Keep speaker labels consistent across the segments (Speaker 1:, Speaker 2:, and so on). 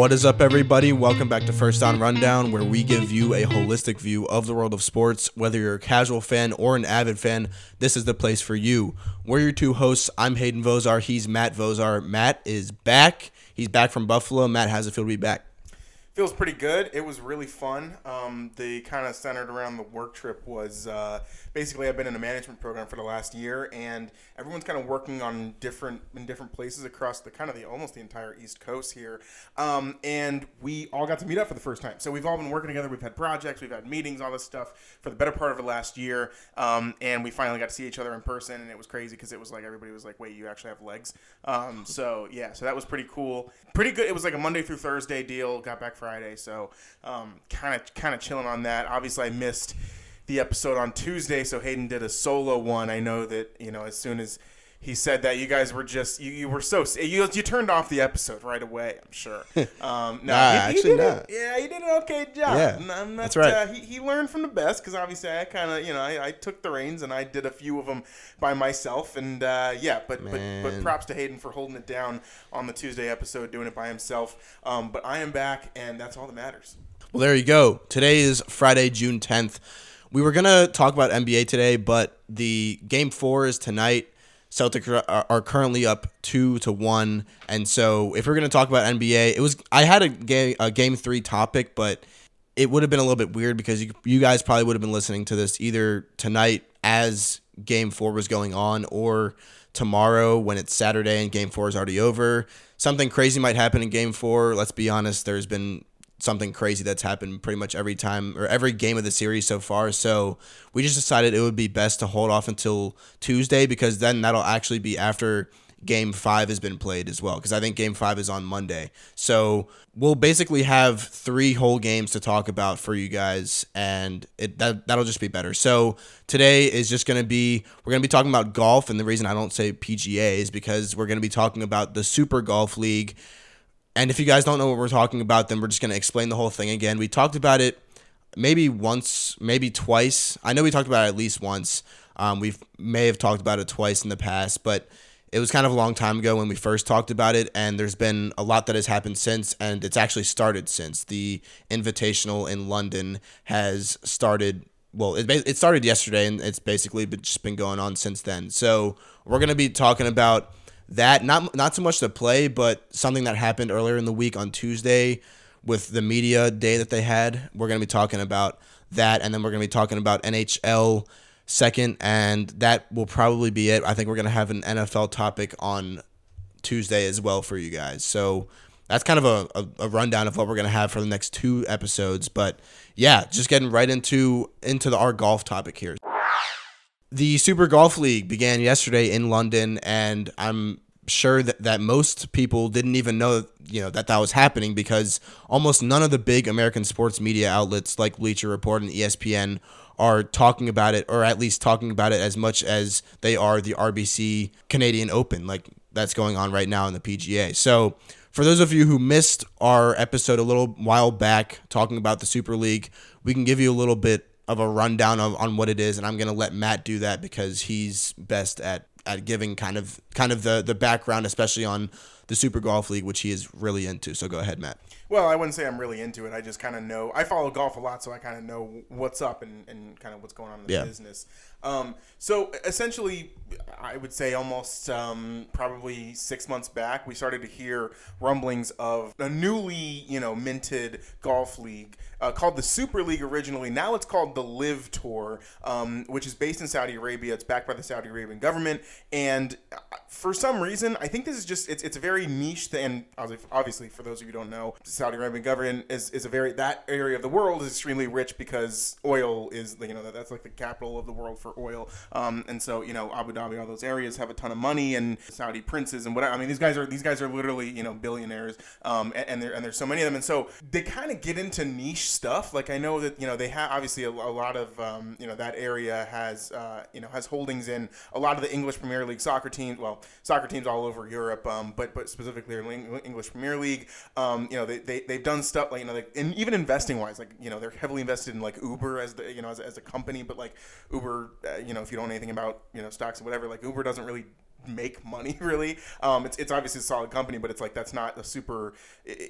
Speaker 1: What is up, everybody? Welcome back to First Down Rundown, where we give you a holistic view of the world of sports. Whether you're a casual fan or an avid fan, this is the place for you. We're your two hosts. I'm Hayden Vozar. He's Matt Vozar. Matt is back. He's back from Buffalo. Matt, how's it feel be back?
Speaker 2: Feels pretty good. It was really fun. Um, the kind of centered around the work trip was uh, basically I've been in a management program for the last year, and everyone's kind of working on different in different places across the kind of the almost the entire East Coast here. Um, and we all got to meet up for the first time. So we've all been working together. We've had projects, we've had meetings, all this stuff for the better part of the last year. Um, and we finally got to see each other in person, and it was crazy because it was like everybody was like, "Wait, you actually have legs." Um, so yeah, so that was pretty cool. Pretty good. It was like a Monday through Thursday deal. Got back Friday, so kind of kind of chilling on that. Obviously, I missed the episode on Tuesday, so Hayden did a solo one. I know that you know as soon as he said that you guys were just you, you were so you, you turned off the episode right away. I'm sure. Um, no,
Speaker 1: Nah,
Speaker 2: he, he
Speaker 1: actually
Speaker 2: did
Speaker 1: not.
Speaker 2: It, yeah, he did an okay job.
Speaker 1: Yeah,
Speaker 2: not,
Speaker 1: that's right.
Speaker 2: Uh, he, he learned from the best because obviously I kind of you know I, I took the reins and I did a few of them by myself and uh, yeah, but, but but props to Hayden for holding it down on the Tuesday episode, doing it by himself. Um, but I am back and that's all that matters.
Speaker 1: Well, there you go. Today is Friday, June 10th. We were going to talk about NBA today, but the game four is tonight. Celtics are, are currently up two to one, and so if we're going to talk about NBA, it was I had a game a game three topic, but it would have been a little bit weird because you, you guys probably would have been listening to this either tonight as game four was going on or tomorrow when it's Saturday and game four is already over. Something crazy might happen in game four. Let's be honest, there's been something crazy that's happened pretty much every time or every game of the series so far. So we just decided it would be best to hold off until Tuesday because then that'll actually be after game five has been played as well because I think game five is on Monday. So we'll basically have three whole games to talk about for you guys and it that, that'll just be better. So today is just going to be we're going to be talking about golf and the reason I don't say PGA is because we're going to be talking about the Super Golf League and if you guys don't know what we're talking about, then we're just going to explain the whole thing again. We talked about it maybe once, maybe twice. I know we talked about it at least once. Um, we may have talked about it twice in the past, but it was kind of a long time ago when we first talked about it. And there's been a lot that has happened since, and it's actually started since. The Invitational in London has started. Well, it, it started yesterday, and it's basically been, just been going on since then. So we're going to be talking about that not not so much the play, but something that happened earlier in the week on Tuesday with the media day that they had. We're going to be talking about that, and then we're going to be talking about NHL second, and that will probably be it. I think we're going to have an NFL topic on Tuesday as well for you guys. So that's kind of a, a, a rundown of what we're going to have for the next two episodes. But yeah, just getting right into into the, our golf topic here. The Super Golf League began yesterday in London, and I'm sure that, that most people didn't even know you know that that was happening because almost none of the big American sports media outlets like Bleacher Report and ESPN are talking about it or at least talking about it as much as they are the RBC Canadian Open like that's going on right now in the PGA. So for those of you who missed our episode a little while back talking about the Super League, we can give you a little bit of a rundown of on what it is, and I'm gonna let Matt do that because he's best at at giving kind of kind of the the background, especially on the Super Golf League, which he is really into. So go ahead, Matt.
Speaker 2: Well, I wouldn't say I'm really into it. I just kind of know. I follow golf a lot, so I kind of know what's up and, and kind of what's going on in the
Speaker 1: Yeah.
Speaker 2: business. Um, so essentially, I would say almost um, probably six months back, we started to hear rumblings of a newly, you know, minted golf league uh, called the Super League originally. Now it's called the LIV Tour, um, which is based in Saudi Arabia. It's backed by the Saudi Arabian government, and uh, for some reason, I think this is just it's, it's a very niche thing. And obviously- for those of you who don't know, the Saudi Arabian government is, is a very that area of the world is extremely rich because oil is you know that's like the capital of the world for oil. Um, and so you know Abu Dhabi, all those areas have a ton of money, and Saudi princes and whatever. I mean, these guys are these guys are literally you know billionaires, um, and, and there and there's so many of them, and so they kind of get into niche stuff. Like I know that you know they have obviously a, a lot of um, you know that area has uh, you know has holdings in a lot of the English Premier League soccer teams. Well, soccer teams all over Europe, um, but but specifically English Premier League. Um, you know they, they they've done stuff like you know like, and even investing wise, like you know they're heavily invested in like Uber as the you know as, as a company, but like Uber, uh, you know if you don't know anything about you know stocks or whatever, like Uber doesn't really make money really. Um, it's, it's obviously a solid company, but it's like that's not a super,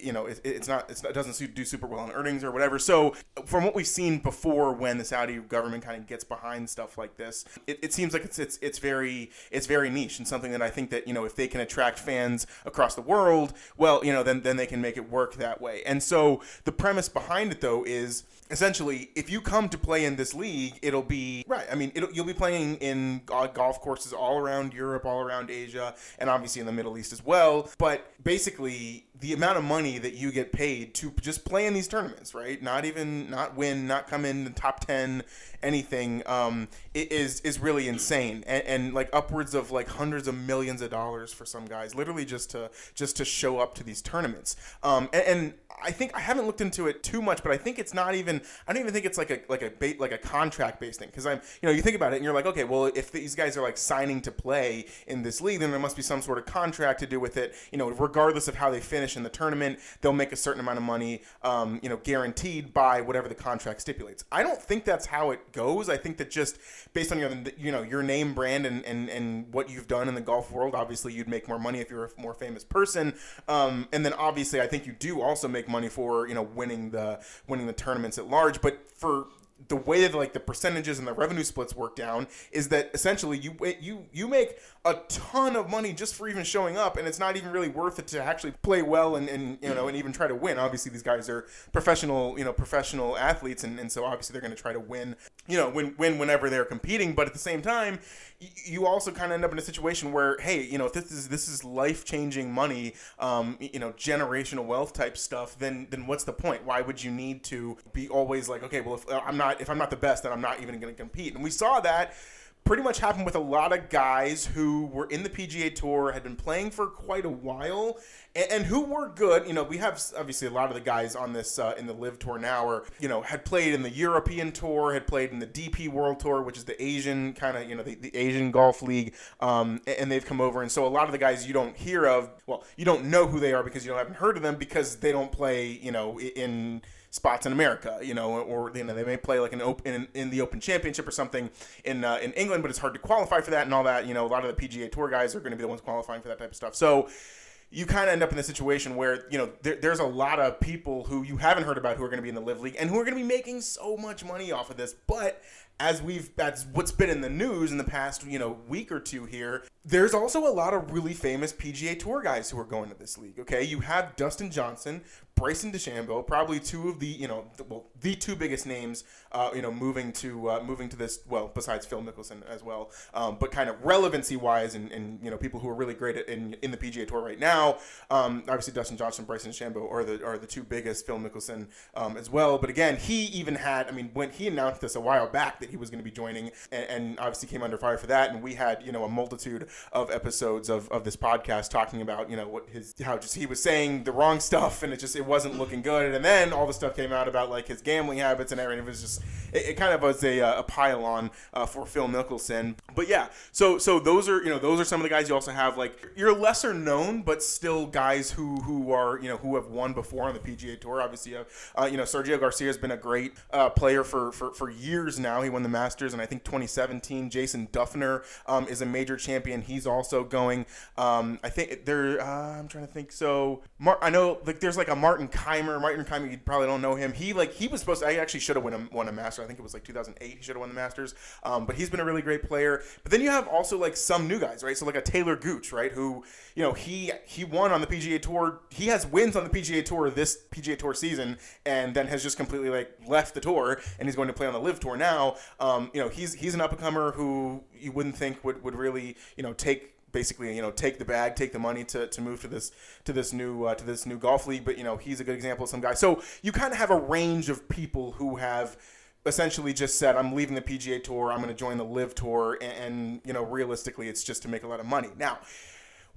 Speaker 2: you know, it, it's not it's, it doesn't do super well in earnings or whatever. So from what we've seen before, when the Saudi government kind of gets behind stuff like this, it, it seems like it's it's it's very it's very niche and something that I think that you know if they can attract fans across the world, well, you know, then then they can make it work that way. And so the premise behind it though is essentially if you come to play in this league it'll be right i mean you'll be playing in golf courses all around europe all around asia and obviously in the middle east as well. But basically the amount of money that you get paid to just play in these tournaments right? Not even not win not come in the top 10 anything. Um, is is really insane. And, and like upwards of like hundreds of millions of dollars for some guys literally just to just to show up to these tournaments. Um, and, and I think I haven't looked into it too much, but I think it's not even. I don't even think it's like a like a bait like a contract based thing. Because I'm you know you think about it and you're like okay well if these guys are like signing to play in this league then there must be some sort of contract to do with it. You know regardless of how they finish in the tournament they'll make a certain amount of money um, you know guaranteed by whatever the contract stipulates. I don't think that's how it goes. I think that just based on your you know your name brand and and and what you've done in the golf world obviously you'd make more money if you're a more famous person um, and then obviously I think you do also make money for you know winning the winning the tournaments at large. But for the way that like the percentages and the revenue splits work down is that essentially you you you make a ton of money just for even showing up and it's not even really worth it to actually play well and, and you know and even try to win. Obviously these guys are professional you know professional athletes and, and so obviously they're going to try to win you know win win whenever they're competing but at the same time you also kind of end up in a situation where hey you know if this is this is life changing money um, you know generational wealth type stuff then then what's the point? Why would you need to be always like okay well if i'm not if i'm not the best then i'm not even going to compete. And we saw that pretty much happened with a lot of guys who were in the PGA Tour, had been playing for quite a while, and, and who were good. You know, we have obviously a lot of the guys on this uh, in the LIV Tour now, are you know had played in the European Tour, had played in the DP World Tour, which is the Asian kind of you know the, the Asian Golf League, um, and they've come over. And so a lot of the guys you don't hear of, well, you don't know who they are because you haven't heard of them because they don't play, you know, in spots in America, you know, or you know they may play like an open in, in the Open Championship or something in uh, in England, but it's hard to qualify for that and all that. You know, a lot of the PGA Tour guys are going to be the ones qualifying for that type of stuff. So you kind of end up in the situation where you know there, there's a lot of people who you haven't heard about who are going to be in the LIV league and who are going to be making so much money off of this but as we've that's what's been in the news in the past you know week or two here there's also a lot of really famous pga tour guys who are going to this league okay you have dustin johnson bryson dechambeau probably two of the you know the, well the two biggest names uh, you know moving to uh, moving to this well besides phil mickelson as well um, but kind of relevancy wise and, and you know people who are really great at, in, in the pga tour right now um, obviously dustin johnson bryson dechambeau are the are the two biggest phil mickelson um, as well but again he even had i mean when he announced this a while back that he was going to be joining, and, and, obviously came under fire for that. And we had you know a multitude of episodes of, of this podcast talking about you know what his how just he was saying the wrong stuff, and it just it wasn't looking good. And then all the stuff came out about like his gambling habits and everything. It was just it, it kind of was a, a pile on uh, for Phil Mickelson. But yeah, so so those are you know those are some of the guys you also have like you're lesser known, but still guys who who are you know who have won before on the PGA Tour. Obviously, uh, uh, you know Sergio Garcia has been a great uh, player for, for for years now. He won the Masters, and I think 2017. Jason Dufner um, is a major champion. He's also going. Um, I think there. Uh, I'm trying to think. So Mar- I know like there's like a Martin Kaymer. Martin Kaymer, you probably don't know him. He like he was supposed. to I actually should have won a, won a Master. I think it was like 2008. He should have won the Masters. Um, but he's been a really great player. But then you have also like some new guys, right? So like a Taylor Gooch, right? Who you know he he won on the PGA Tour. He has wins on the PGA Tour this PGA Tour season, and then has just completely like left the tour, and he's going to play on the LIV Tour now. Um, you know he's he's an up and comer who you wouldn't think would, would really you know take basically you know take the bag take the money to, to move to this to this new uh, to this new golf league. But you know he's a good example of some guy. So you kind of have a range of people who have essentially just said i'm leaving the pga tour. I'm going to join the LIV tour. And, and you know realistically it's just to make a lot of money. Now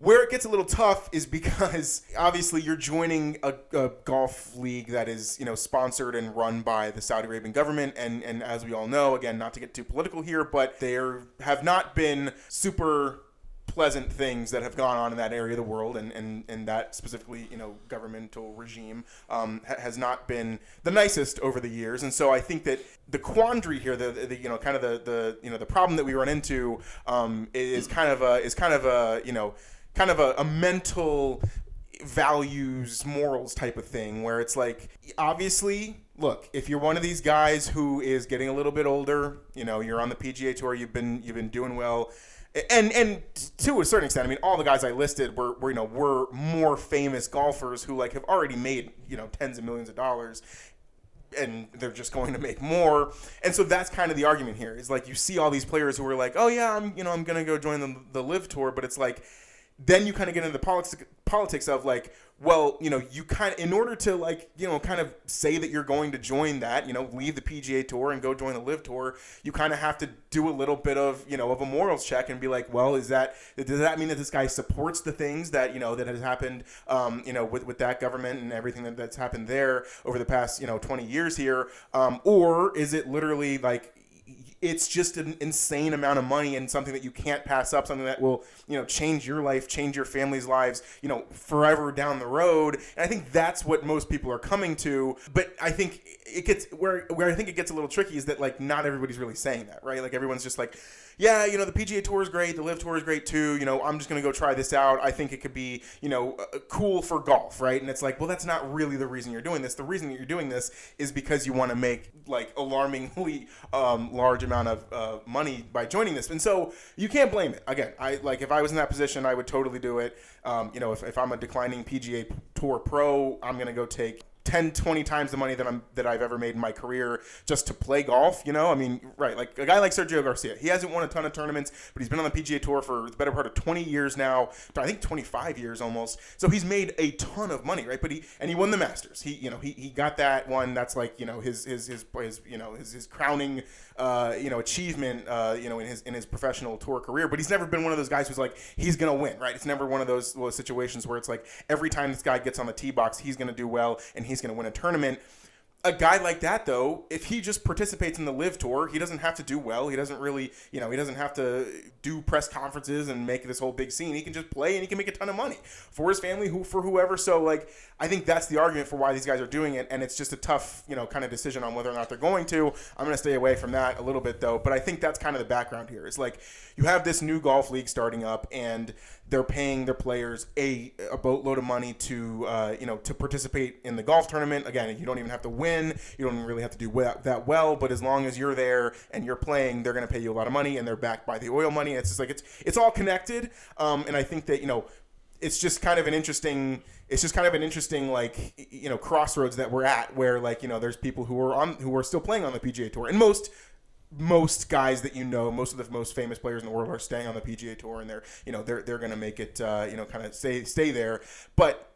Speaker 2: where it gets a little tough is because obviously you're joining a, a, golf league that is, you know, sponsored and run by the Saudi Arabian government, and and as we all know, again, not to get too political here, but there have not been super pleasant things that have gone on in that area of the world and, and, and that specifically you know governmental regime um, ha- has not been the nicest over the years. And so I think that the quandary here the, the you know kind of the, the you know the problem that we run into um, is kind of a is kind of a you know kind of a, a mental values morals type of thing where it's like obviously look if you're one of these guys who is getting a little bit older you know you're on the PGA tour you've been you've been doing well and and to a certain extent I mean all the guys I listed were, were you know were more famous golfers who like have already made you know tens of millions of dollars and they're just going to make more. And so that's kind of the argument here. Is like you see all these players who are like, "Oh yeah, I'm you know I'm to go join the the LIV tour," but it's like then you kind of get into the politics politics of like well you know you kind of in order to like you know kind of say that you're going to join that you know leave the PGA tour and go join the LIV tour you kind of have to do a little bit of you know of a morals check and be like well is that does that mean that this guy supports the things that you know that has happened um, you know with, with that government and everything that, that's happened there over the past you know 20 years here? Um, or is it literally like it's just an insane amount of money and something that you can't pass up something that will you know change your life change your family's lives you know forever down the road and i think that's what most people are coming to but i think it gets where where i think it gets a little tricky is that like not everybody's really saying that right like everyone's just like yeah, you know, the PGA Tour is great, the LIV Tour is great too. You know, I'm just going to go try this out. I think it could be, you know, uh, cool for golf, right? And it's like, well, that's not really the reason you're doing this. The reason that you're doing this is because you want to make like alarmingly um, large amount of uh, money by joining this. And so you can't blame it. Again, I like if I was in that position, I would totally do it. Um, you know, if, if I'm a declining PGA Tour pro, I'm to go take 10 20 times the money that I'm that I've ever made in my career just to play golf, you know? I mean, right, like a guy like Sergio Garcia. He hasn't won a ton of tournaments, but he's been on the PGA Tour for the better part of 20 years now. I think 25 years almost. So he's made a ton of money, right? But he and he won the Masters. He, you know, he, he got that one that's like, you know, his his his, his you know, his, his crowning uh, you know, achievement, uh, you know, in his in his professional tour career. But he's never been one of those guys who's like he's gonna win, right? It's never one of those, those situations where it's like every time this guy gets on the tee box, he's gonna do well and he's gonna win a tournament a guy like that though if he just participates in the LIV tour he doesn't have to do well. He doesn't really you know he doesn't have to do press conferences and make this whole big scene. He can just play and he can make a ton of money for his family who for whoever. So like i think that's the argument for why these guys are doing it. And it's just a tough you know kind of decision on whether or not they're going to. I'm going to stay away from that a little bit though. But i think that's kind of the background here it's like you have this new golf league starting up and they're paying their players a, a boatload of money to uh, you know to participate in the golf tournament. Again, you don't even have to win. You don't really have to do that well. But as long as you're there and you're playing, they're going to pay you a lot of money, and they're backed by the oil money. It's just like it's it's all connected. Um, and I think that you know it's just kind of an interesting it's just kind of an interesting like you know crossroads that we're at where like you know there's people who are on who are still playing on the PGA tour and most most guys that you know, most of the most famous players in the world are staying on the PGA Tour, and they're you know they're they're going to make it uh, you know kind of stay stay there. But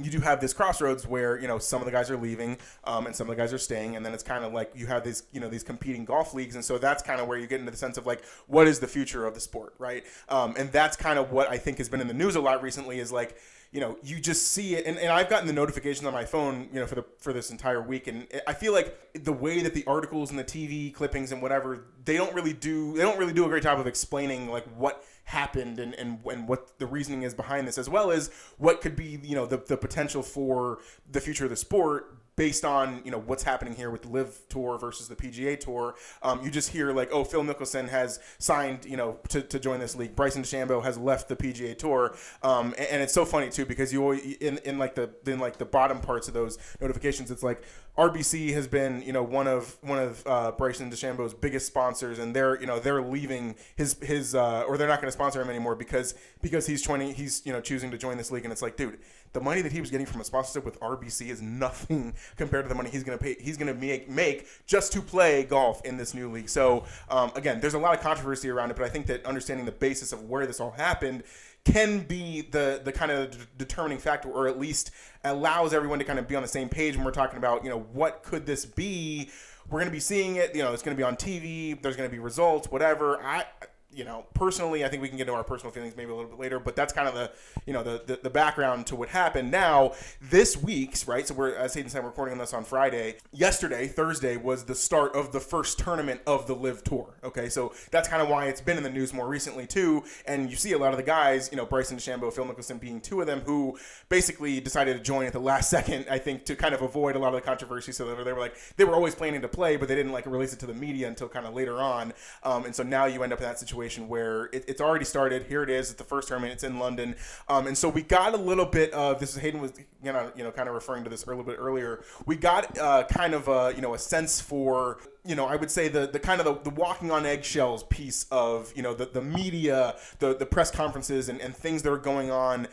Speaker 2: you do have this crossroads where you know some of the guys are leaving um, and some of the guys are staying, and then it's kind of like you have these you know these competing golf leagues, and so that's kind of where you get into the sense of like what is the future of the sport, right? Um, and that's kind of what I think has been in the news a lot recently is like you know, you just see it, and, and I've gotten the notifications on my phone, you know, for the for this entire week, and I feel like the way that the articles and the TV clippings and whatever, they don't really do they don't really do a great job of explaining like what happened and, and, and what the reasoning is behind this, as well as what could be, you know, the, the potential for the future of the sport based on you know what's happening here with the LIV Tour versus the PGA Tour. Um, you just hear like, oh, Phil Mickelson has signed, you know, to, to join this league. Bryson DeChambeau has left the PGA Tour, um, and, and, it's so funny too because you always, in in like the in like the bottom parts of those notifications, it's like RBC has been you know one of one of uh, Bryson DeChambeau's biggest sponsors, and they're you know they're leaving his his uh, or they're not going to sponsor him anymore because because he's joining he's you know choosing to join this league, and it's like, dude the money that he was getting from a sponsorship with RBC is nothing compared to the money he's going to pay. He's going to make make just to play golf in this new league. So um, again, there's a lot of controversy around it, but I think that understanding the basis of where this all happened can be the the kind of determining factor, or at least allows everyone to kind of be on the same page when we're talking about you know what could this be. We're going to be seeing it. You know, it's going to be on TV. There's going to be results. Whatever. I you know, personally, I think we can get into our personal feelings maybe a little bit later, but that's kind of the, you know, the, the, the background to what happened. Now, this week's, right, so we're, as Hayden said, recording on this on Friday. Yesterday, Thursday, was the start of the first tournament of the LIV Tour, okay? So that's kind of why it's been in the news more recently, too, and you see a lot of the guys, you know, Bryson DeChambeau, Phil Mickelson being two of them who basically decided to join at the last second, I think, to kind of avoid a lot of the controversy. So they were like, they were always planning to play, but they didn't, like, release it to the media until kind of later on. Um, and so now you end up in that situation where it, it's already started. Here it is. It's the first tournament. It's in London, um, and so we got a little bit of this. Is Hayden was you know you know kind of referring to this a little bit earlier. We got uh, kind of a you know a sense for you know, I would say the the kind of the, the walking on eggshells piece of you know the, the media, the the press conferences and, and things that are going on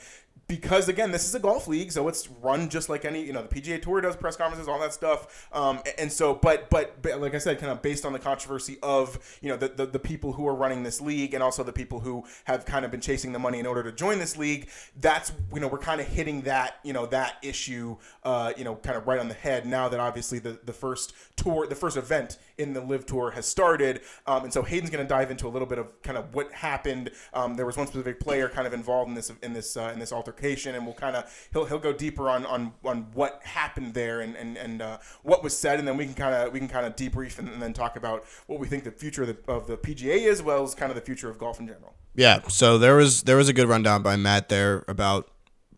Speaker 2: because again, this is a golf league, so it's run just like any you know the PGA Tour does press conferences, all that stuff. Um, and so, but, but, but like I said, kind of based on the controversy of you know the, the, the people who are running this league and also the people who have kind of been chasing the money in order to join this league. That's you know we're kind of hitting that you know that issue uh, you know kind of right on the head now that obviously the the first tour, the first event in the LIV Tour has started. Um, and so Hayden's going to dive into a little bit of kind of what happened. Um, there was one specific player kind of involved in this in this uh, in this and we'll kind of he'll he'll go deeper on on on what happened there and and and uh, what was said, and then we can kind of we can kind of debrief and, and, then talk about what we think the future of the, of the PGA is, as well as kind of the future of golf in general.
Speaker 1: Yeah. So there was there was a good rundown by Matt there about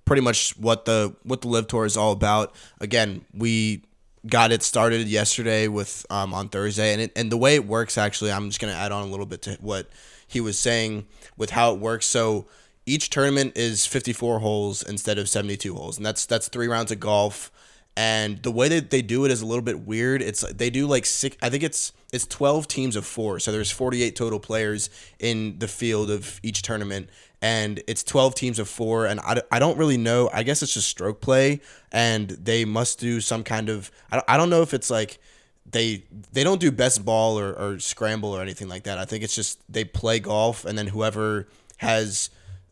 Speaker 1: pretty much what the what the LIV tour is all about. Again, we got it started yesterday with um, on Thursday, and it, and the way it works actually, I'm just gonna add on a little bit to what he was saying with how it works. So each tournament is 54 holes instead of 72 holes, and that's that's three rounds of golf. And the way that they do it is a little bit weird. It's they do like six. I think it's it's 12 teams of four, so there's 48 total players in the field of each tournament, and it's 12 teams of four and I, I don't really know i guess it's just stroke play and they must do some kind of i I don't know if it's like they they don't do best ball or, or scramble or anything like that i think it's just they play golf and then whoever has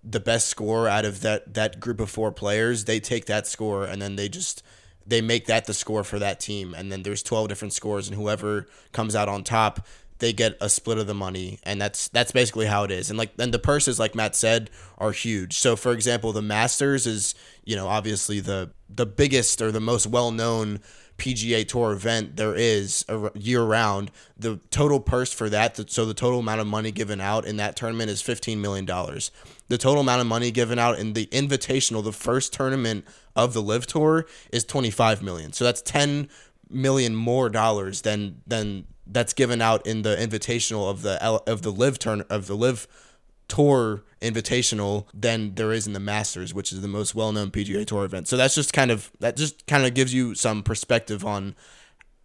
Speaker 1: the best score out of that that group of four players they take that score and then they just they make that the score for that team. And then there's 12 different scores and whoever comes out on top they get a split of the money. And that's that's basically how it is. And like and the purses like matt said are huge. So for example the masters is you know obviously the the biggest or the most well-known pga tour event there is year round. The total purse for that so the total amount of money given out in that tournament is 15 million dollars the total amount of money given out in the invitational the first tournament of the LIV tour is 25 million. So that's 10 million more dollars than than that's given out in the invitational of the of the LIV turn of the LIV tour invitational than there is in the masters which is the most well-known pga tour event. So that's just kind of that just kind of gives you some perspective on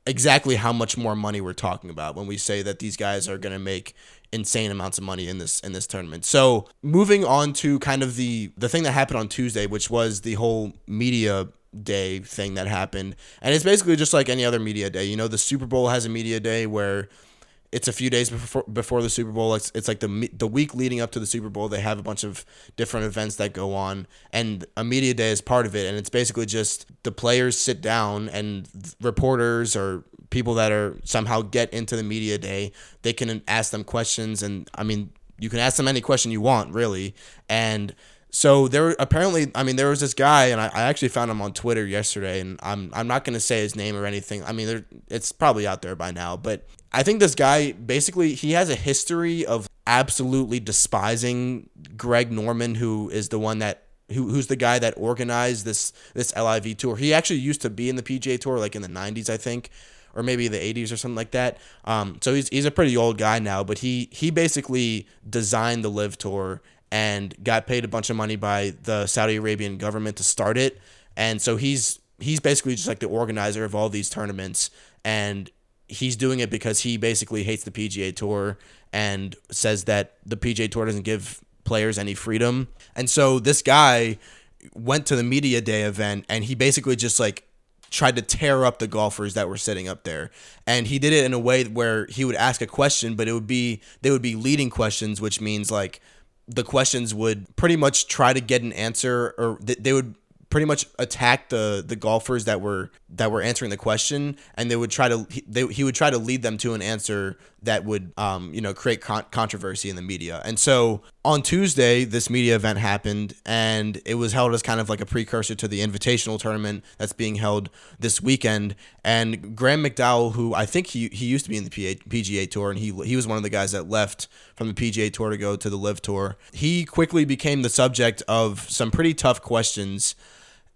Speaker 1: exactly how much more money we're talking about when we say that these guys are going to make insane amounts of money in this in this tournament. So, moving on to kind of the the thing that happened on Tuesday, which was the whole media day thing that happened. And it's basically just like any other media day. You know, the Super Bowl has a media day where it's a few days before before the Super Bowl. It's, it's like the the week leading up to the Super Bowl. They have a bunch of different events that go on, and a media day is part of it. And it's basically just the players sit down and reporters or people that are somehow get into the media day. They can ask them questions, and I mean, you can ask them any question you want, really, and so there apparently, I mean, there was this guy, and I, I actually found him on Twitter yesterday, and I'm I'm not gonna say his name or anything. I mean, there, it's probably out there by now, but I think this guy basically he has a history of absolutely despising Greg Norman, who is the one that who, who's the guy that organized this this LIV tour. He actually used to be in the PGA Tour like in the '90s, I think, or maybe the 80s or something like that. Um, so he's he's a pretty old guy now, but he he basically designed the LIV Tour and got paid a bunch of money by the Saudi Arabian government to start it. And so he's he's basically just like the organizer of all these tournaments and he's doing it because he basically hates the PGA Tour and says that the PGA Tour doesn't give players any freedom. And so this guy went to the media day event and he basically just like tried to tear up the golfers that were sitting up there. And he did it in a way where he would ask a question, but it would be they would be leading questions, which means like the questions would pretty much try to get an answer or they would pretty much attack the the golfers that were that were answering the question, and they would try to he, they, he would try to lead them to an answer that would um, you know create con- controversy in the media. And so on Tuesday, this media event happened, and it was held as kind of like a precursor to the Invitational tournament that's being held this weekend. And Graham McDowell, who I think he he used to be in the PGA Tour, and he he was one of the guys that left from the PGA Tour to go to the LIV Tour. He quickly became the subject of some pretty tough questions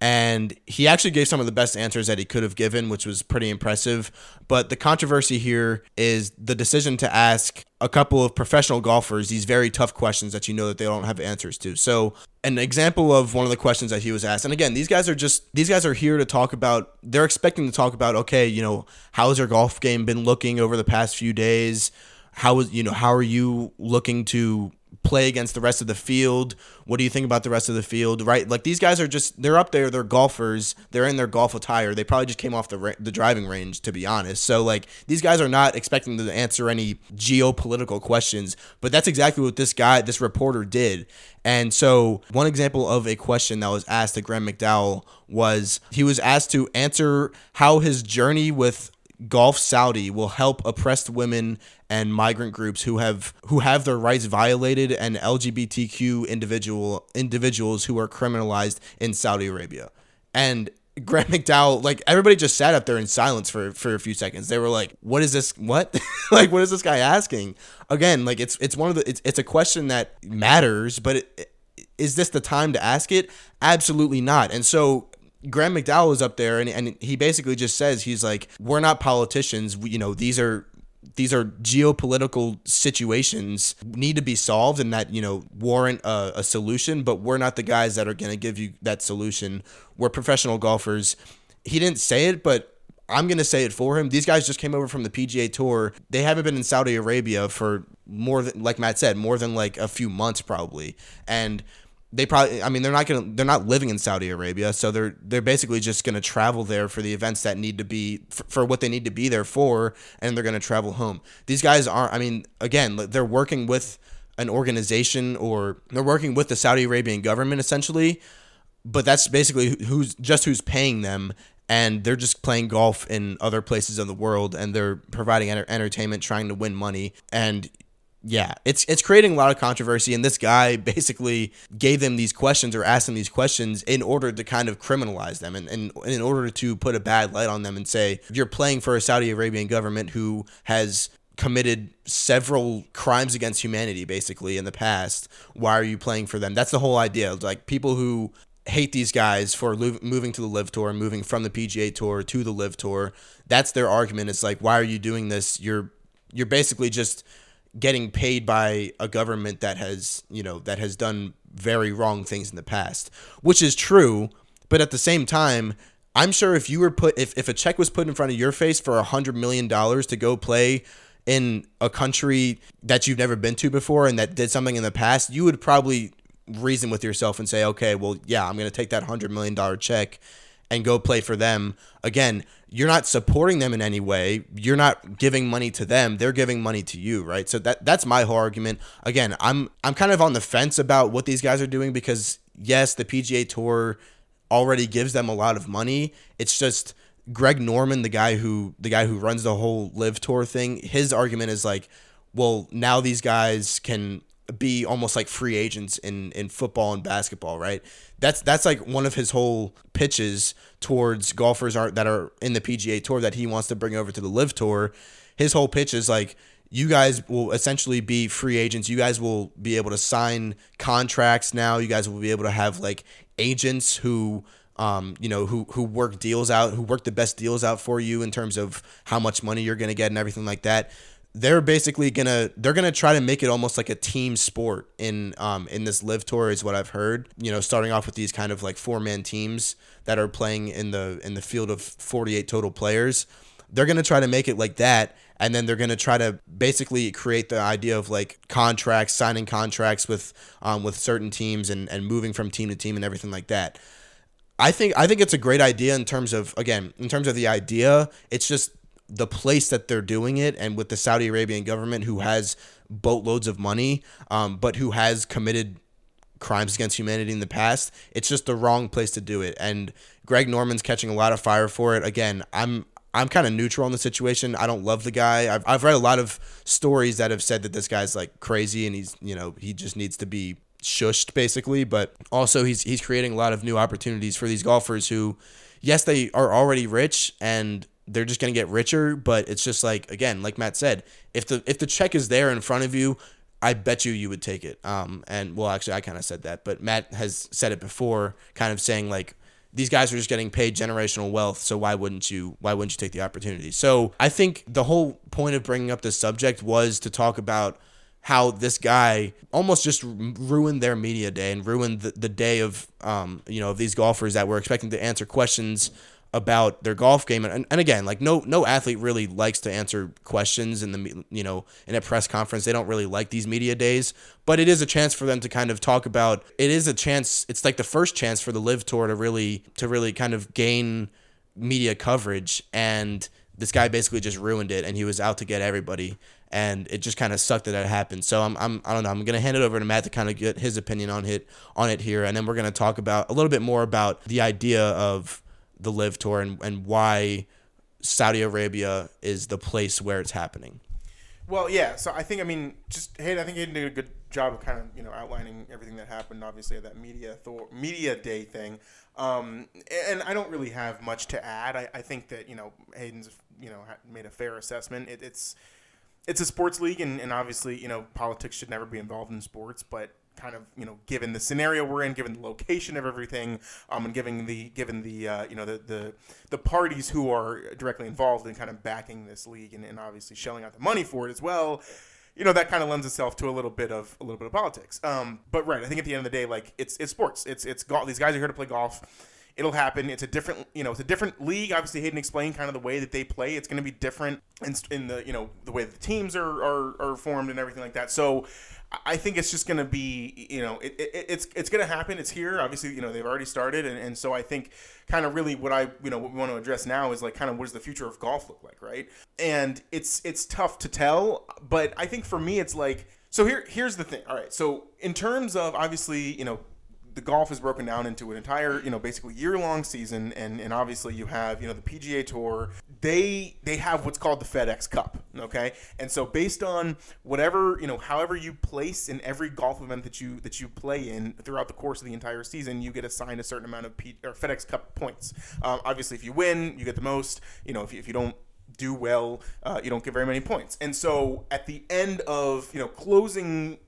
Speaker 1: and he actually gave some of the best answers that he could have given, which was pretty impressive. But the controversy here is the decision to ask a couple of professional golfers these very tough questions that you know that they don't have answers to. So, an example of one of the questions that he was asked, and again, these guys are just these guys are here to talk about. They're expecting to talk about, okay, you know, how's your golf game been looking over the past few days? How is you know how are you looking to play against the rest of the field? What do you think about the rest of the field? Right? Like these guys are just they're up there, they're golfers, they're in their golf attire. They probably just came off the the driving range to be honest. So like these guys are not expecting to answer any geopolitical questions, but that's exactly what this guy, this reporter did. And so, one example of a question that was asked to Graham McDowell was he was asked to answer how his journey with Golf Saudi will help oppressed women and migrant groups who have who have their rights violated and LGBTQ individual individuals who are criminalized in Saudi Arabia. And Grant McDowell, like everybody just sat up there in silence for for a few seconds. They were like, "What is this? What? like, what is this guy asking?" Again, like it's it's one of the it's it's a question that matters, but it, is this the time to ask it? Absolutely not. And so Graham McDowell is up there and, and he basically just says he's like we're not politicians we, you know these are these are geopolitical situations need to be solved and that you know warrant a, a solution but we're not the guys that are going to give you that solution we're professional golfers he didn't say it but I'm going to say it for him. These guys just came over from the PGA Tour. They haven't been in Saudi Arabia for more than, like Matt said, more than like a few months probably. And they probably I mean they're not going to they're not living in Saudi Arabia so they're they're basically just going to travel there for the events that need to be for, for what they need to be there for and they're going to travel home. These guys aren't I mean again they're working with an organization or they're working with the Saudi Arabian government essentially but that's basically who's just who's paying them and they're just playing golf in other places of the world and they're providing enter- entertainment trying to win money and yeah, it's it's creating a lot of controversy, and this guy basically gave them these questions or asked them these questions in order to kind of criminalize them and, and in order to put a bad light on them and say you're playing for a Saudi Arabian government who has committed several crimes against humanity basically in the past. Why are you playing for them? That's the whole idea. Like people who hate these guys for lo- moving to the LIV tour and moving from the PGA tour to the LIV tour. That's their argument. It's like why are you doing this? You're you're basically just getting paid by a government that has, you know, that has done very wrong things in the past, which is true. But at the same time, I'm sure if you were put, if, if a check was put in front of your face for a hundred million dollars to go play in a country that you've never been to before and that did something in the past, you would probably reason with yourself and say, okay, well, yeah, I'm going to take that hundred million dollar check and go play for them. Again, you're not supporting them in any way. You're not giving money to them. They're giving money to you, right? So that that's my whole argument. Again, I'm I'm kind of on the fence about what these guys are doing because yes, the PGA Tour already gives them a lot of money. It's just Greg Norman, the guy who the guy who runs the whole LIV tour thing, his argument is like, well, now these guys can be almost like free agents in in football and basketball, right? That's that's like one of his whole pitches towards golfers are that are in the PGA Tour that he wants to bring over to the LIV Tour. His whole pitch is like you guys will essentially be free agents. You guys will be able to sign contracts now. You guys will be able to have like agents who um, you know, who who work deals out, who work the best deals out for you in terms of how much money you're gonna get and everything like that they're basically gonna they're gonna try to make it almost like a team sport in um in this LIV tour is what I've heard. You know, starting off with these kind of like four man teams that are playing in the in the field of forty eight total players. They're gonna try to make it like that, and then they're gonna try to basically create the idea of like contracts, signing contracts with um with certain teams and and moving from team to team and everything like that. I think I think it's a great idea in terms of again in terms of the idea. It's just the place that they're doing it and with the Saudi Arabian government who has boatloads of money, um, but who has committed crimes against humanity in the past. It's just the wrong place to do it. And Greg Norman's catching a lot of fire for it. Again, I'm I'm kind of neutral on the situation. I don't love the guy. I've, I've read a lot of stories that have said that this guy's like crazy and he's, you know, he just needs to be shushed basically, but also he's he's creating a lot of new opportunities for these golfers who yes, they are already rich and they're just going to get richer, but it's just like again, like Matt said, if the if the check is there in front of you, I bet you you would take it. Um and well actually I kind of said that, but Matt has said it before kind of saying like these guys are just getting paid generational wealth so why wouldn't you why wouldn't you take the opportunity so i think the whole point of bringing up this subject was to talk about how this guy almost just ruined their media day and ruined the, the day of um, you know of these golfers that were expecting to answer questions about their golf game. And, and again like no no athlete really likes to answer questions in the you know in a press conference. They don't really like these media days but it is a chance for them to kind of talk about it is a chance it's like the first chance for the LIV tour to really to really kind of gain media coverage. And this guy basically just ruined it and he was out to get everybody. And it just kind of sucked that that happened. So I'm, I'm i don't know i'm to hand it over to matt to kind of get his opinion on it on it here. And then we're to talk about a little bit more about the idea of the LIV tour and, and why Saudi Arabia is the place where it's happening.
Speaker 2: Well, yeah. So I think I mean, just hey, I think Hayden did a good job of kind of you know outlining everything that happened. Obviously, that media Thor, media day thing, um, and I don't really have much to add. I, I think that you know Hayden's you know made a fair assessment. It, it's it's a sports league, and, and obviously you know politics should never be involved in sports, but kind of you know given the scenario we're in given the location of everything um, and given the given the uh, you know the, the the parties who are directly involved in kind of backing this league and, and obviously shelling out the money for it as well you know that kind of lends itself to a little bit of a little bit of politics. Um, but right i think at the end of the day like it's it's sports. It's it's golf these guys are here to play golf it'll happen. It's a different, you know, it's a different league. Obviously, Hayden explained kind of the way that they play. It's going to be different in, in the, you know, the way the teams are, are, are formed and everything like that. So I think it's just going to be, you know, it, it, it's it's going to happen. It's here. Obviously, you know, they've already started, and, and so I think kind of really what I, you know, what we want to address now is like kind of what does the future of golf look like, right? And it's it's tough to tell, but I think for me, it's like so. Here here's the thing. All right, so in terms of obviously, you know, the golf is broken down into an entire, you know, basically year long season, and and obviously you have, you know, the PGA Tour. They they have what's called the FedEx Cup, okay, and so based on whatever you know, however you place in every golf event that you that you play in throughout the course of the entire season, you get assigned a certain amount of P, or FedEx Cup points. Um, obviously, if you win, you get the most. You know, if you, if you don't do well, uh, you don't get very many points. And so at the end of you know closing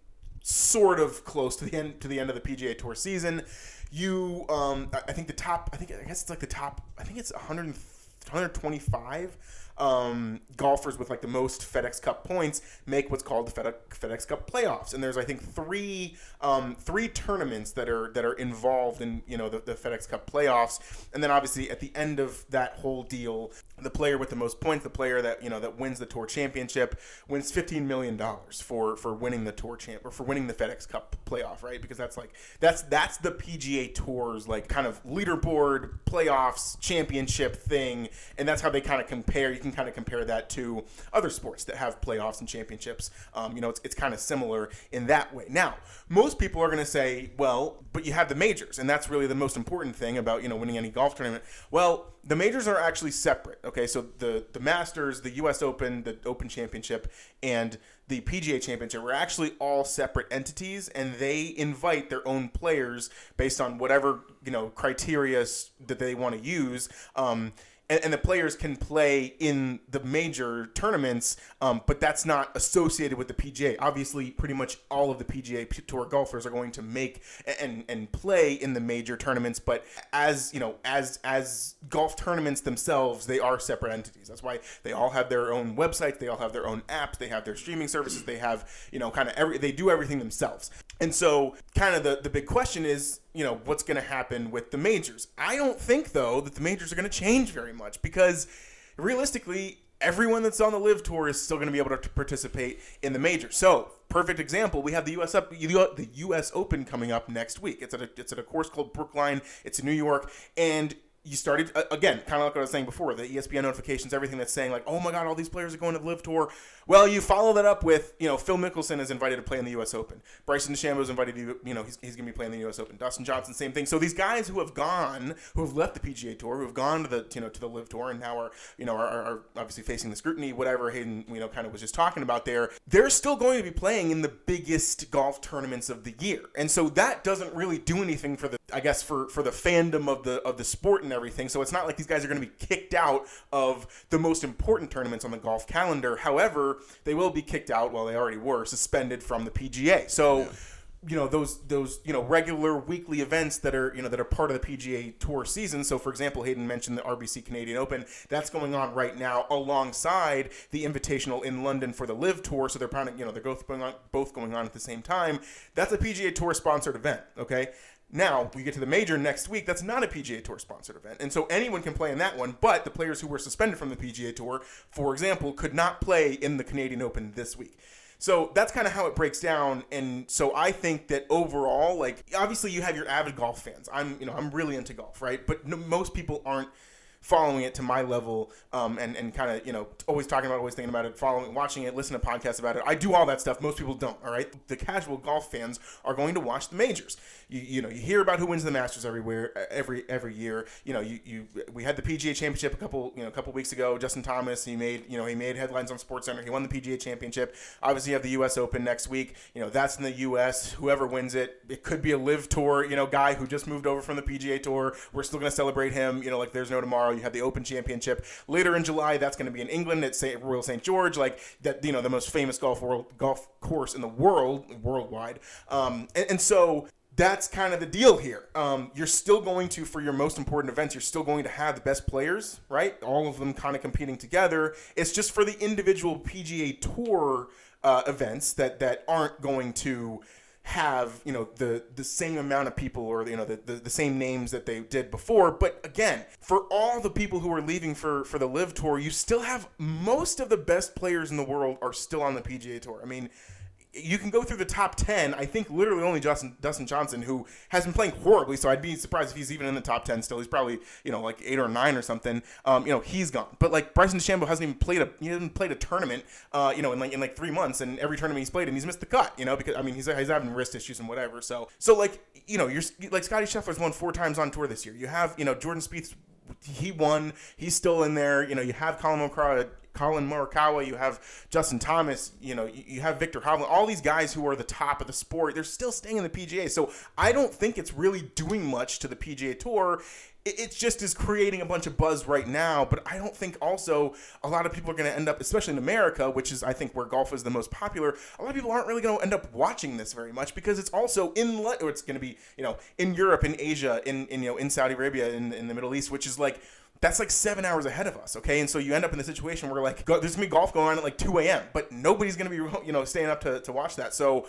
Speaker 2: sort of close to the end to the end of the PGA Tour season. You, um, I think the top. I think I guess it's like the top. I think it's 100, 125 um, golfers with like the most FedEx Cup points make what's called the FedEx, Cup playoffs. And there's I think three um, three tournaments that are that are involved in you know the, the FedEx Cup playoffs. And then obviously at the end of that whole deal, the player with the most points, the player that you know that wins the tour championship, wins fifteen million dollars for for winning the tour champ or for winning the FedEx Cup playoff, right? Because that's like that's that's the PGA Tour's like kind of leaderboard playoffs championship thing, and that's how they kind of compare. You can kind of compare that to other sports that have playoffs and championships. Um, you know, it's it's kind of similar in that way. Now, most people are going to say, well, but you have the majors, and that's really the most important thing about you know winning any golf tournament. Well the majors are actually separate. Okay, so the the Masters, the U.S. Open, the Open Championship, and the PGA Championship are actually all separate entities, and they invite their own players based on whatever you know criteria that they want to use. Um, and, and the players can play in the major tournaments, um, but that's not associated with the PGA. Obviously, pretty much all of the PGA Tour golfers are going to make and and play in the major tournaments, but as you know, as as golf tournaments themselves, they are separate entities. That's why they all have their own websites, they all have their own apps, they have their streaming services, they have you know kind of every they do everything themselves. And so, kind of the the big question is you know what's going to happen with the majors. I don't think though that the majors are going to change very much because realistically, everyone that's on the LIV tour is still going to be able to participate in the major. So, perfect example, we have the US up the US Open coming up next week. It's at a it's at a course called Brookline. It's in New York and you started again, kind of like what I was saying before, the ESPN notifications, everything that's saying like, oh my god, all these players are going to the LIV Tour. Well, you follow that up with, you know, Phil Mickelson is invited to play in the U.S. Open. Bryson DeChambeau is invited to, you know, he's, he's going to be playing in the U.S. Open. Dustin Johnson, same thing. So these guys who have gone, who have left the PGA Tour, who have gone to the, you know, to the LIV Tour, and now are, you know, are, are obviously facing the scrutiny, whatever Hayden, you know, kind of was just talking about there. They're still going to be playing in the biggest golf tournaments of the year, and so that doesn't really do anything for the, I guess, for for the fandom of the of the sport and everything. So it's not like these guys are going to be kicked out of the most important tournaments on the golf calendar. However, they will be kicked out, well, they already were suspended from the PGA. So. You know those those you know regular weekly events that are you know that are part of the PGA Tour season. So, for example, Hayden mentioned the RBC Canadian Open. That's going on right now alongside the Invitational in London for the LIV Tour. So they're kind of you know they're both going on both going on at the same time. That's a PGA Tour sponsored event. Okay, now we get to the major next week. That's not a PGA Tour sponsored event, and so anyone can play in that one. But the players who were suspended from the PGA Tour, for example, could not play in the Canadian Open this week. So that's kind of how it breaks down, and so I think that overall, like obviously you have your avid golf fans. I'm you know I'm really into golf, right? But no, most people aren't following it to my level um, and, and kind of you know always talking about it, always thinking about it following watching it listen to podcasts about it. I do all that stuff. Most people don't all right? The casual golf fans are going to watch the majors. You, you know you hear about who wins the masters everywhere every every year. You know you, you we had the pga championship a couple you know a couple weeks ago. Justin thomas he made you know he made headlines on SportsCenter. he won the pga championship. Obviously you have the us open next week. You know that's in the us whoever wins it it could be a LIV tour you know guy who just moved over from the pga tour. We're still going to celebrate him you know like there's no tomorrow you have the Open Championship later in July. That's going to be in England at St. Royal St George, like that. You know, the most famous golf world golf course in the world, worldwide. Um, and, and so that's kind of the deal here. Um, you're still going to, for your most important events, you're still going to have the best players, right? All of them kind of competing together. It's just for the individual PGA Tour uh, events that that aren't going to have you know the the same amount of people or you know the, the, the, same names that they did before. But again for all the people who are leaving for for the LIV tour you still have most of the best players in the world are still on the pga tour. I mean you can go through the top 10 i think literally only justin dustin johnson who has been playing horribly so i'd be surprised if he's even in the top 10 still. He's probably you know like 8 or 9 or something. Um, you know he's gone. But like bryson DeChambeau hasn't even played a he hasn't played a tournament uh, you know in like in like 3 months and every tournament he's played and he's missed the cut you know because i mean he's, he's having wrist issues and whatever. So so like you know you're like scotty scheffler's won four times on tour this year. You have you know jordan Spieth he won. He's still in there. You know, you have Colin McCraw, Colin Morikawa, you have Justin Thomas, you know, you, you have Viktor Hovland, all these guys who are the top of the sport, they're still staying in the PGA. So I don't think it's really doing much to the PGA Tour. It, just is creating a bunch of buzz right now, but I don't think also a lot of people are going to end up, especially in America, which is I think where golf is the most popular. A lot of people aren't really going to end up watching this very much because it's also in or it's going to be you know in Europe, in Asia, in, in you know in Saudi Arabia, in, in the Middle East, which is like that's like seven hours ahead of us, okay? And so you end up in the situation where like go, there's gonna be golf going on at like 2 a.m., but nobody's gonna be you know staying up to, to watch that. So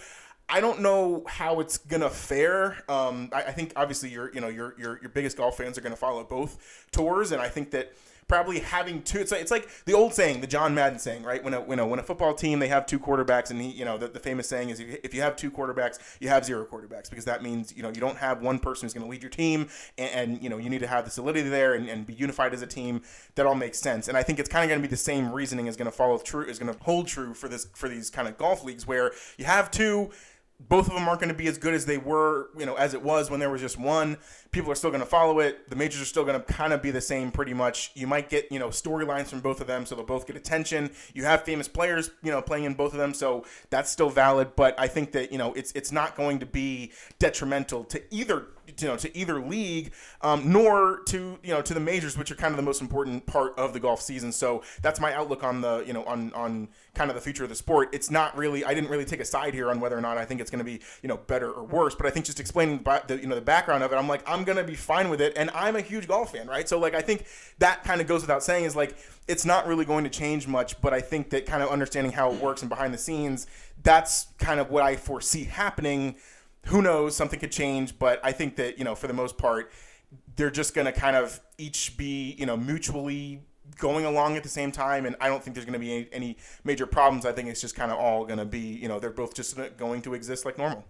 Speaker 2: I don't know how it's gonna fare. Um, I, I think obviously your you know your your your biggest golf fans are gonna follow both tours, and I think that probably having two. It's like, it's like the old saying, the John Madden saying, right? When a when a, when a football team they have two quarterbacks, and he, you know the, the famous saying is, if you have two quarterbacks, you have zero quarterbacks because that means you know you don't have one person who's going to lead your team, and, and, you know you need to have the solidity there and, and be unified as a team. That all makes sense, and I think it's kind of going to be the same reasoning is going to follow true is going to hold true for this for these kind of golf leagues where you have two both of them aren't going to be as good as they were, you know, as it was when there was just one. People are still going to follow it. The majors are still going to kind of be the same pretty much. You might get, you know, storylines from both of them, so they'll both get attention. You have famous players, you know, playing in both of them, so that's still valid. But I think that, you know, it's it's not going to be detrimental to either you know to either league um, nor to you know to the majors which are kind of the most important part of the golf season so that's my outlook on the you know on on kind of the future of the sport it's not really i didn't really take a side here on whether or not i think it's going to be you know better or worse but i think just explaining the you know the background of it i'm like i'm to be fine with it and i'm a huge golf fan right so like i think that kind of goes without saying is like it's not really going to change much but i think that kind of understanding how it works and behind the scenes that's kind of what i foresee happening who knows? Something could change, but I think that you know, for the most part, they're just to kind of each be you know mutually going along at the same time, and I don't think there's going to be any, any major problems. I think it's just kind of all going to be you know they're both just going to exist like normal.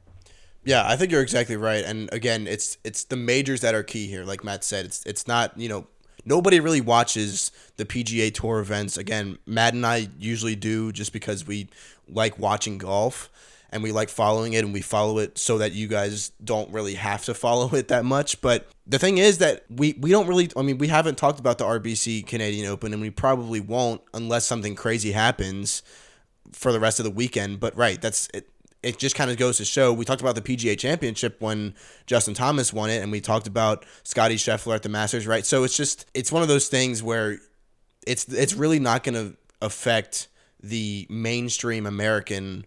Speaker 1: Yeah, I think you're exactly right. And again, it's it's the majors that are key here. Like Matt said, it's it's not you know nobody really watches the PGA Tour events. Again, Matt and I usually do just because we like watching golf and we like following it and we follow it so that you guys don't really have to follow it that much. But the thing is that we, we don't really, I mean, we haven't talked about the RBC Canadian Open and we probably won't unless something crazy happens for the rest of the weekend. But right, that's it. It just kind of goes to show. We talked about the PGA Championship when Justin Thomas won it, and we talked about Scotty Scheffler at the Masters, right? So it's just it's one of those things where it's it's really not going to affect the mainstream American